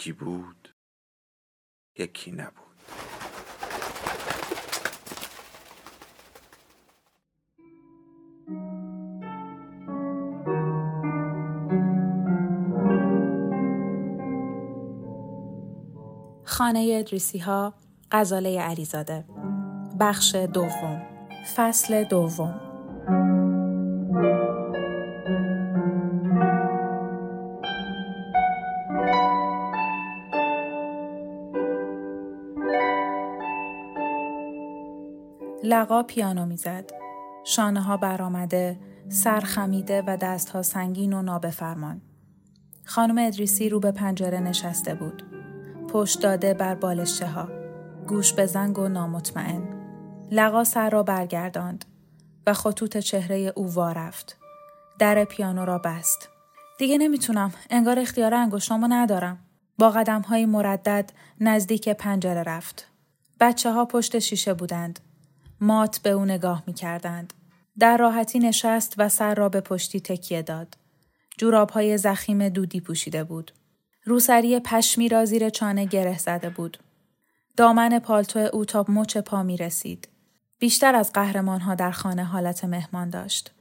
یکی بود یکی نبود. خانه ادریسی ها غزاله علیزاده. بخش دوم. فصل دوم. لقا پیانو می‌زد. شانه ها برآمده، سر خمیده و دستها سنگین و نابفرمان. خانم ادریسی رو به پنجره نشسته بود. پشت داده بر بالشته ها. گوش به زنگ و نامطمئن. لقا سر را برگرداند و خطوط چهره او وارفت. در پیانو را بست. دیگه نمی‌تونم. انگار اختیار انگشتامو ندارم. با قدم های مردد نزدیک پنجره رفت. بچه ها پشت شیشه بودند. مات به او نگاه می کردند. در راحتی نشست و سر را به پشتی تکیه داد. جوراب های زخیم دودی پوشیده بود. روسری پشمی را زیر چانه گره زده بود. دامن پالتو او تا مچ پا می رسید. بیشتر از قهرمان ها در خانه حالت مهمان داشت.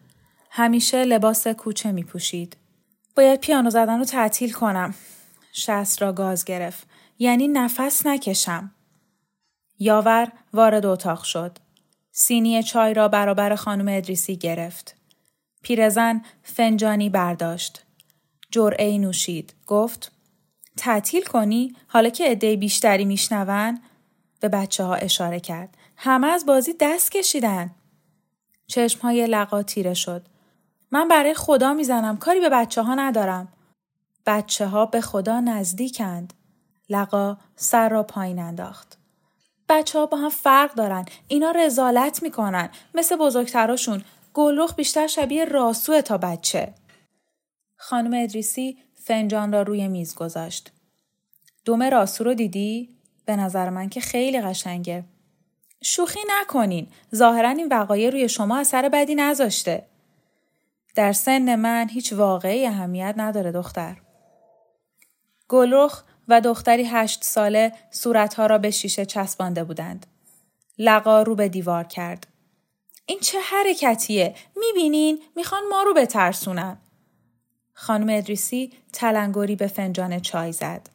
همیشه لباس کوچه می پوشید. باید پیانو زدن رو تعطیل کنم. شست را گاز گرفت. یعنی نفس نکشم. یاور وارد اتاق شد. سینی چای را برابر خانم ادریسی گرفت. پیرزن فنجانی برداشت. جرعه نوشید. گفت تعطیل کنی حالا که عده بیشتری میشنون به بچه ها اشاره کرد. همه از بازی دست کشیدن. چشم های لقا تیره شد. من برای خدا می‌زنم کاری به بچه ها ندارم. بچه ها به خدا نزدیکند. لقا سر را پایین انداخت. بچه ها با هم فرق دارن. اینا رزالت می‌کنن. مثل بزرگتراشون. گلرخ بیشتر شبیه راسوه تا بچه. خانم ادریسی فنجان را روی میز گذاشت. دومه راسو رو دیدی؟ به نظر من که خیلی قشنگه. شوخی نکنین. ظاهرا این وقایع روی شما اثر بدی نذاشته. در سن من هیچ واقعی اهمیت نداره دختر. گلرخ و دختری هشت ساله صورتها را به شیشه چسبانده بودند. لقا رو به دیوار کرد. این چه حرکتیه؟ می‌بینین؟ می‌خوان ما رو بترسونن. خانم ادریسی تلنگری به فنجان چای زد.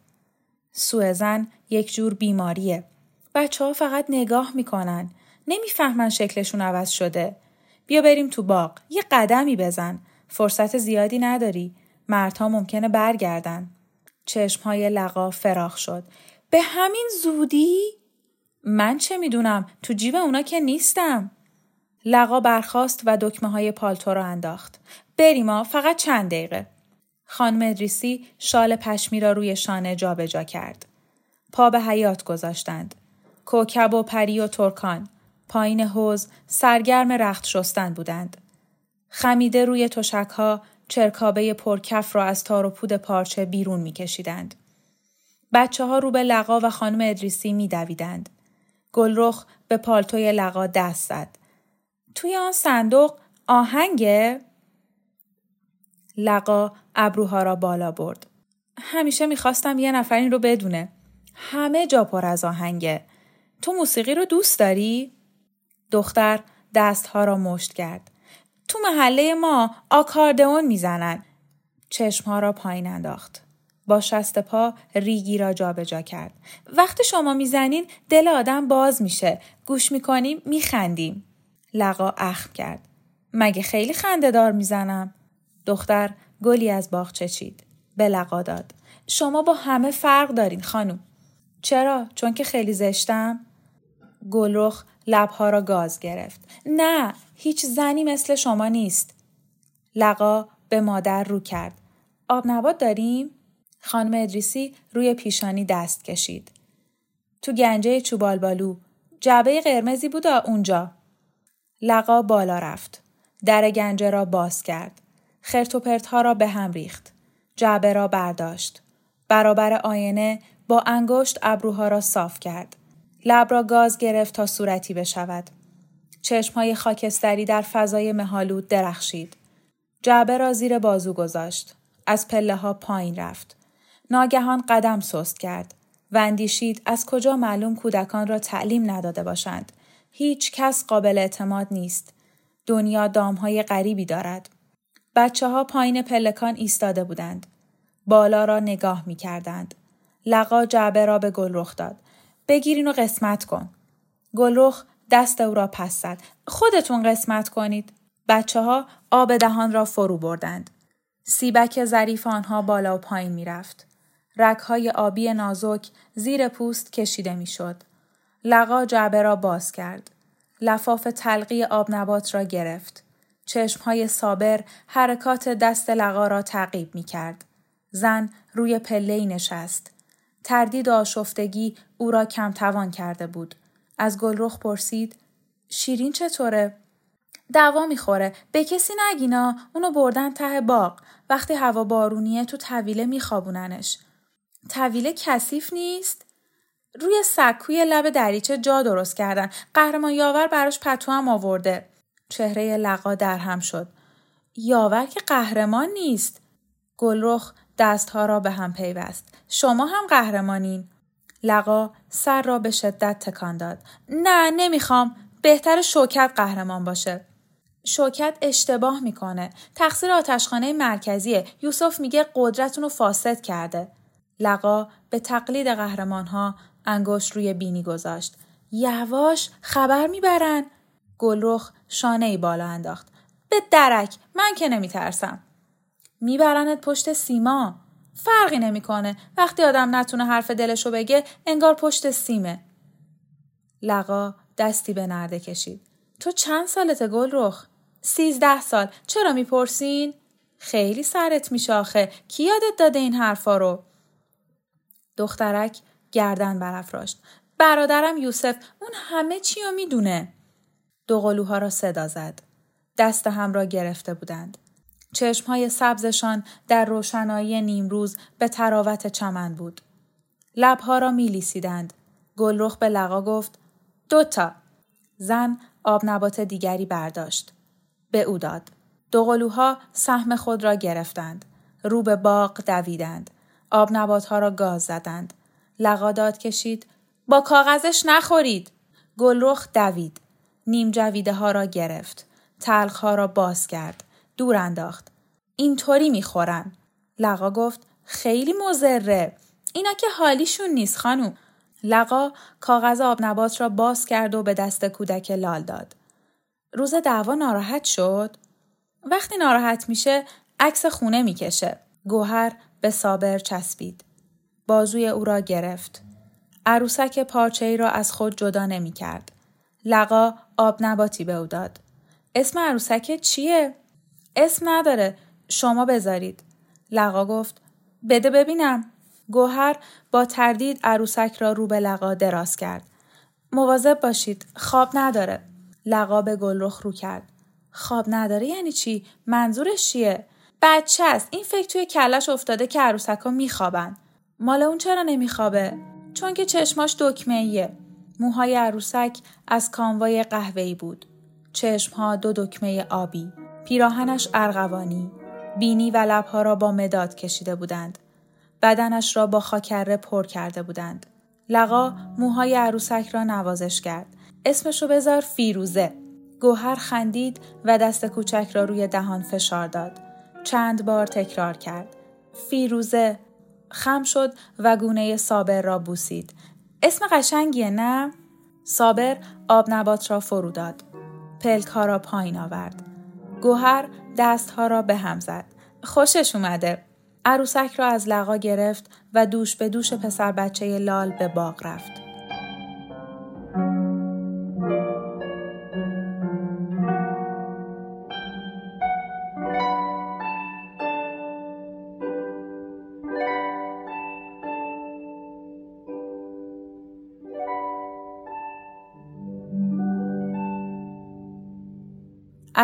سوزن یک جور بیماریه. بچه ها فقط نگاه می‌کنن. نمی‌فهمن شکلشون عوض شده. بیا بریم تو باغ. یه قدمی بزن. فرصت زیادی نداری. مردها ممکنه برگردن. چشمهای لقا فراخ شد. به همین زودی؟ من چه می‌دونم تو جیب اونا که نیستم. لقا برخاست و دکمه های پالتو را انداخت. بریما فقط چند دقیقه. خانم ادریسی شال پشمی را روی شانه جابجا جا کرد. پا به حیات گذاشتند. کوکب و پری و ترکان. پایین حوز سرگرم رخت شستن بودند. خمیده روی تشکها چرکابه پرکف را از تار و پود پارچه بیرون میکشیدند. بچه ها رو به لقا و خانم ادریسی می دویدند. گلرخ به پالتوی لقا دست زد. توی آن صندوق آهنگه؟ لقا ابروها را بالا برد. همیشه می‌خواستم یه نفر این رو بدونه. همه جا پر از آهنگه. تو موسیقی رو دوست داری؟ دختر دستها را مشت کرد. تو محله ما آکاردئون می‌زنن. چشمها را پایین انداخت. با شست پا ریگی را جابجا جا کرد. وقتی شما می‌زنین دل آدم باز میشه. گوش می‌کنیم میخندیم. لقا اخم کرد. مگه خیلی خنده دار می‌زنم؟ دختر گلی از باغچه چید. به لقا داد. شما با همه فرق دارین خانم. چرا؟ چون که خیلی زشتم؟ گلرخ لبها را گاز گرفت. نه هیچ زنی مثل شما نیست. لقا به مادر رو کرد. آب نبات داریم؟ خانم ادریسی روی پیشانی دست کشید. تو گنجه چوبالبالو جعبه قرمزی بود اونجا. لقا بالا رفت. در گنجه را باز کرد. خرت ها را به هم ریخت. جعبه را برداشت. برابر آینه با انگشت ابروها را صاف کرد. لب را گاز گرفت تا صورتی بشود. چشمهای خاکستری در فضای مهالود درخشید. جعبه را زیر بازو گذاشت. از پله ها پایین رفت. ناگهان قدم سست کرد. و اندیشید از کجا معلوم کودکان را تعلیم نداده باشند. هیچ کس قابل اعتماد نیست. دنیا دامهای غریبی دارد. بچه ها پایین پلکان ایستاده بودند. بالا را نگاه می کردند. لقا جعبه را به گلرخ داد. بگیرین و قسمت کن. گلرخ دست او را پس زد. خودتون قسمت کنید. بچه ها آب دهان را فرو بردند. سیبک ظریف آنها بالا و پایین می رفت. رگهای آبی نازک زیر پوست کشیده می‌شد. لقا جعبه را باز کرد. لفاف تلقی آب نبات را گرفت. چشمهای صابر حرکات دست لقا را تعقیب می کرد. زن روی پله نشست. تردید و آشفتگی او را کم توان کرده بود. از گلرخ پرسید شیرین چطوره؟ دوا می‌خوره. به کسی نگینا اونو بردن ته باغ. وقتی هوا بارونیه تو طویله میخوابوننش. طویله کثیف نیست؟ روی سکوی لب دریچه جا درست کردن. قهرمان یاور براش پتو هم آورده. چهره لقا در هم شد. یاور که قهرمان نیست. گلرخ دستها را به هم پیوست. شما هم قهرمانین. لقا سر را به شدت تکان داد. نه نمی‌خوام. بهتر شوکت قهرمان باشه. شوکت اشتباه می‌کنه. تقصیر آتشخانه مرکزیه. یوسف میگه قدرتونو رو فاسد کرده. لقا به تقلید قهرمان ها انگشت روی بینی گذاشت. یواش خبر می‌برن. گلرخ شانه ای بالا انداخت. به درک من که نمیترسم. میبرنت پشت سیما. فرقی نمی‌کنه. وقتی آدم نتونه حرف دلشو بگه انگار پشت سیمه. لقا دستی به نرده کشید. تو چند سالت گلرخ؟ سیزده سال. چرا می‌پرسین؟ خیلی سرت میشه آخه. کی یادت داده این حرفا رو؟ دخترک گردن برافراشت. برادرم یوسف اون همه چی رو می‌دونه. دو قلوها را صدا زد. دست هم را گرفته بودند. چشمهای سبزشان در روشنایی نیمروز به تراوت چمن بود. لبها را می لیسیدند. گلرخ به لقا گفت دوتا. زن آب نبات دیگری برداشت. به او داد. دو قلوها سهم خود را گرفتند. رو به باغ دویدند. آب نباتها را گاز زدند. لقا داد کشید. با کاغذش نخورید. گلرخ دوید. نیم جویده ها را گرفت. تلخ ها را باز کرد. دور انداخت. اینطوری می‌خورن. لقا گفت خیلی مزره. اینا که حالیشون نیست خانوم. لقا کاغذ آب نبات را باز کرد و به دست کودک لال داد. روز دعوا ناراحت شد. وقتی ناراحت میشه عکس خونه می‌کشه. گوهر به صابر چسبید. بازوی او را گرفت. عروسک پارچه ای را از خود جدا نمی کرد. لقا آب نباتی به او داد. اسم عروسک چیه؟ اسم نداره. شما بذارید. لقا گفت بده ببینم. گوهر با تردید عروسک را رو به لقا دراز کرد. مواظب باشید. خواب نداره. لقا به گلرخ رو کرد. خواب نداره یعنی چی؟ منظورش چیه؟ بچه است. این فکر توی کلش افتاده که عروسک ها میخوابن. مال اون چرا نمیخوابه؟ چون که چشماش دکمه ایه. موهای عروسک از کاموای قهوه‌ای بود. چشمها دو دکمه آبی. پیراهنش ارغوانی. بینی و لبها را با مداد کشیده بودند. بدنش را با خاکره پر کرده بودند. لقا موهای عروسک را نوازش کرد. اسمش رو بذار فیروزه. گوهر خندید و دست کوچک را روی دهان فشار داد. چند بار تکرار کرد. فیروزه خم شد و گونه صابر را بوسید. اسم قشنگیه نه؟ صابر آب نبات را فرو داد. پلک ها را پایین آورد. گوهر دست ها را به هم زد. خوشش اومده. عروسک را از لقا گرفت و دوش به دوش پسر بچه لال به باغ رفت.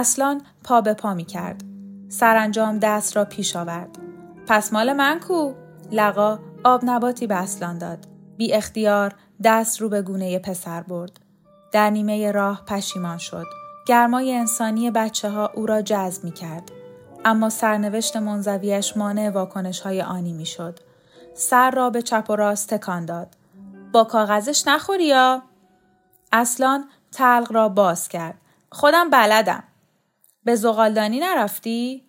اصلان پا به پا می کرد. سرانجام دست را پیش آورد. پس مال من کو؟ لقا آب نباتی به اصلان داد. بی اختیار دست رو به گونه پسر برد. در نیمه راه پشیمان شد. گرمای انسانی بچه ها او را جذب می کرد. اما سرنوشت منزویش مانع واکنش های آنی می شد. سر را به چپ و راست تکان داد. با کاغذش نخوری یا؟ اصلان تلق را باز کرد. خودم بلدم. به زغالدانی نرفتی؟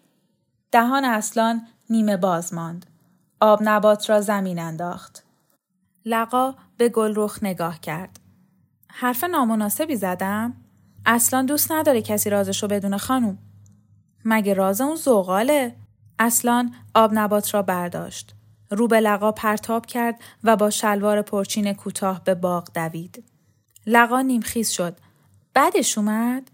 دهان اصلان نیمه باز ماند. آب نبات را زمین انداخت. لقا به گلرخ نگاه کرد. حرف نامناسبی زدم؟ اصلا دوست نداره کسی رازشو بدون خانوم. مگه راز اون زغاله؟ اصلان آب نبات را برداشت. رو به لقا پرتاب کرد و با شلوار پرچین کوتاه به باغ دوید. لقا نیمخیز شد. بعدش اومد؟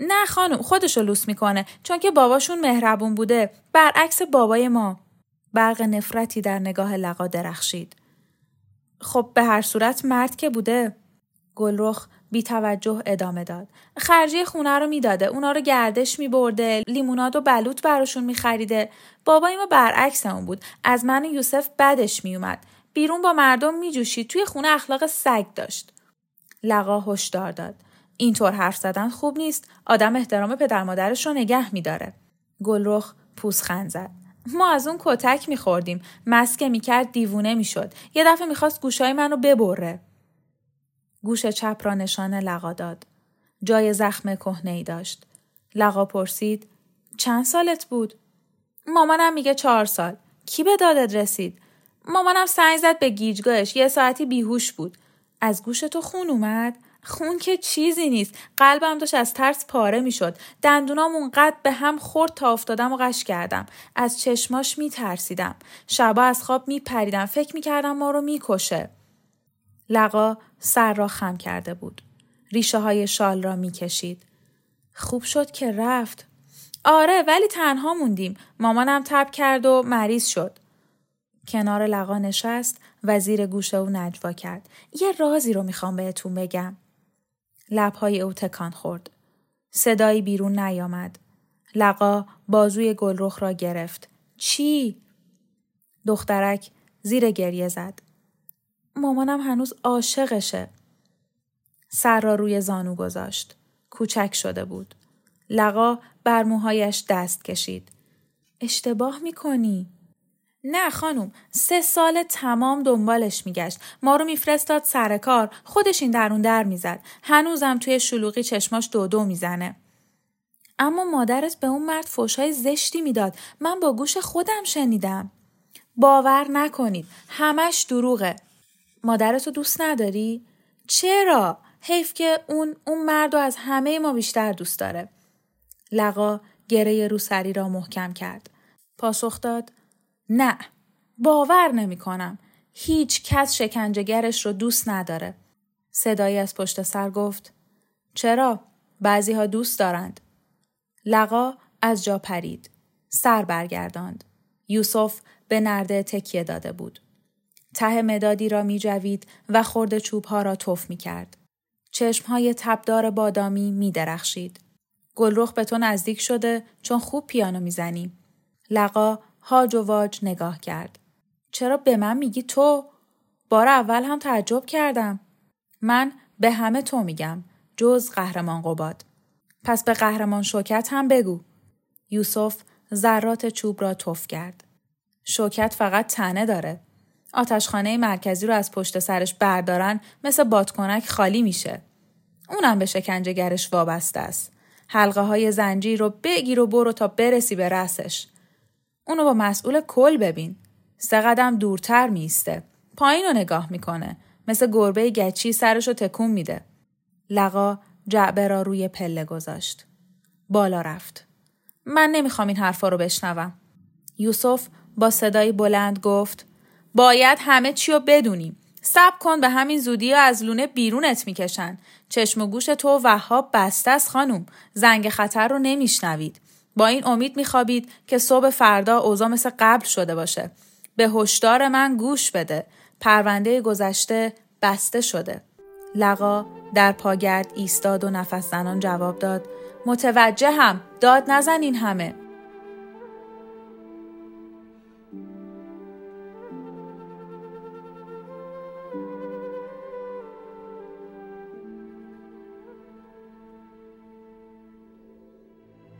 نه خانم خودشو لوس می‌کنه چون که باباشون مهربون بوده برعکس بابای ما. برق نفرتی در نگاه لقا درخشید. خب به هر صورت مرد که بوده. گلرخ بی توجه ادامه داد. خرجی خونه رو می‌داده. اونا رو گردش می برده. لیموناد و بلوط براشون می خریده. بابای ما برعکس اون بود. از من یوسف بدش می اومد. بیرون با مردم می جوشید. توی خونه اخلاق سگ داشت. لقا هشدار داد. اینطور حرف زدن خوب نیست. آدم احترام پدر مادرش رو نگه می داره. گلرخ پوزخند زد. ما از اون کتک میخوردیم مسکه می‌کرد دیوونه می‌شد یه دفعه می‌خواست گوشای منو ببره گوش چپ را نشانه لقا داد. جای زخم کهنه ای داشت. لقا پرسید چند سالت بود؟ مامانم میگه چهار سال. کی به دادت رسید؟ مامانم سنگ زد به گیجگاهش یه ساعتی بیهوش بود. از گوش تو خون اومد؟ خون که چیزی نیست. قلبم داشت از ترس پاره می‌شد. دندونام اونقدر به هم خورد تا افتادم و قش کردم. از چشماش میترسیدم. شبا از خواب میپریدم. فکر می‌کردم ما رو می‌کشه. لقا سر را خم کرده بود. ریشه های شال را می کشید. خوب شد که رفت. آره ولی تنها موندیم. مامانم تب کرد و مریض شد. کنار لقا نشست و زیر گوش او نجوا کرد. یه رازی رو می‌خوام بهتون بگم. لبهای او تکان خورد. صدایی بیرون نیامد. لقا بازوی گلرخ را گرفت. چی؟ دخترک زیر گریه زد. مامانم هنوز عاشقشه. سر را روی زانو گذاشت. کوچک شده بود. لقا بر موهایش دست کشید. اشتباه می‌کنی. نه خانم سه سال تمام دنبالش میگشت ما رو میفرستاد سر کار خودش این درون در می‌زد هنوزم توی شلوغی چشماش دو دو می‌زنه اما مادرت به اون مرد فوشای زشتی می‌داد من با گوش خودم شنیدم باور نکنید همش دروغه مادرتو دوست نداری؟ چرا؟ حیف که اون اون مرد از همه ما بیشتر دوست داره. لقا گره روسری را محکم کرد. پاسخ داد نه باور نمی کنم. هیچ کس شکنجهگرش رو دوست نداره. صدایی از پشت سر گفت چرا؟ بعضی ها دوست دارند. لقا از جا پرید. سر برگرداند. یوسف به نرده تکیه داده بود. ته مدادی را می جوید و خورد چوب ها را توف می کرد. چشم های تبدار بادامی می درخشید. گلرخ به تو نزدیک شده چون خوب پیانو می‌زنی. لقا هاج و واج نگاه کرد. چرا به من میگی تو؟ بار اول هم تعجب کردم. من به همه تو میگم. جز قهرمان قباد. پس به قهرمان شوکت هم بگو. یوسف ذرات چوب را توف کرد. شوکت فقط تنه داره. آتشخانه مرکزی رو از پشت سرش بردارن مثل بادکنک خالی میشه. اونم به شکنجهگرش وابسته است. حلقه های زنجیر رو بگیر و برو تا برسی به رسش. اونو با مسئول کل ببین. سه قدم دورتر میسته. پایین رو نگاه می‌کنه. مثل گربه گچی سرش رو تکون میده. لقا جعبه را روی پله گذاشت. بالا رفت. من نمی‌خوام این حرفا رو بشنوم. یوسف با صدای بلند گفت باید همه چی رو بدونیم. سب کن به همین زودی از لونه بیرونت می‌کشن. چشم و گوش تو وهاب بسته است خانوم. زنگ خطر رو نمیشنوید. با این امید میخوابید که صبح فردا اوضاع مثل قبل شده باشه. به هشدار من گوش بده. پرونده گذشته بسته شده. لقا در پاگرد ایستاد و نفس زنان جواب داد متوجه هم داد نزنین همه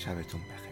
شبتون بخیر.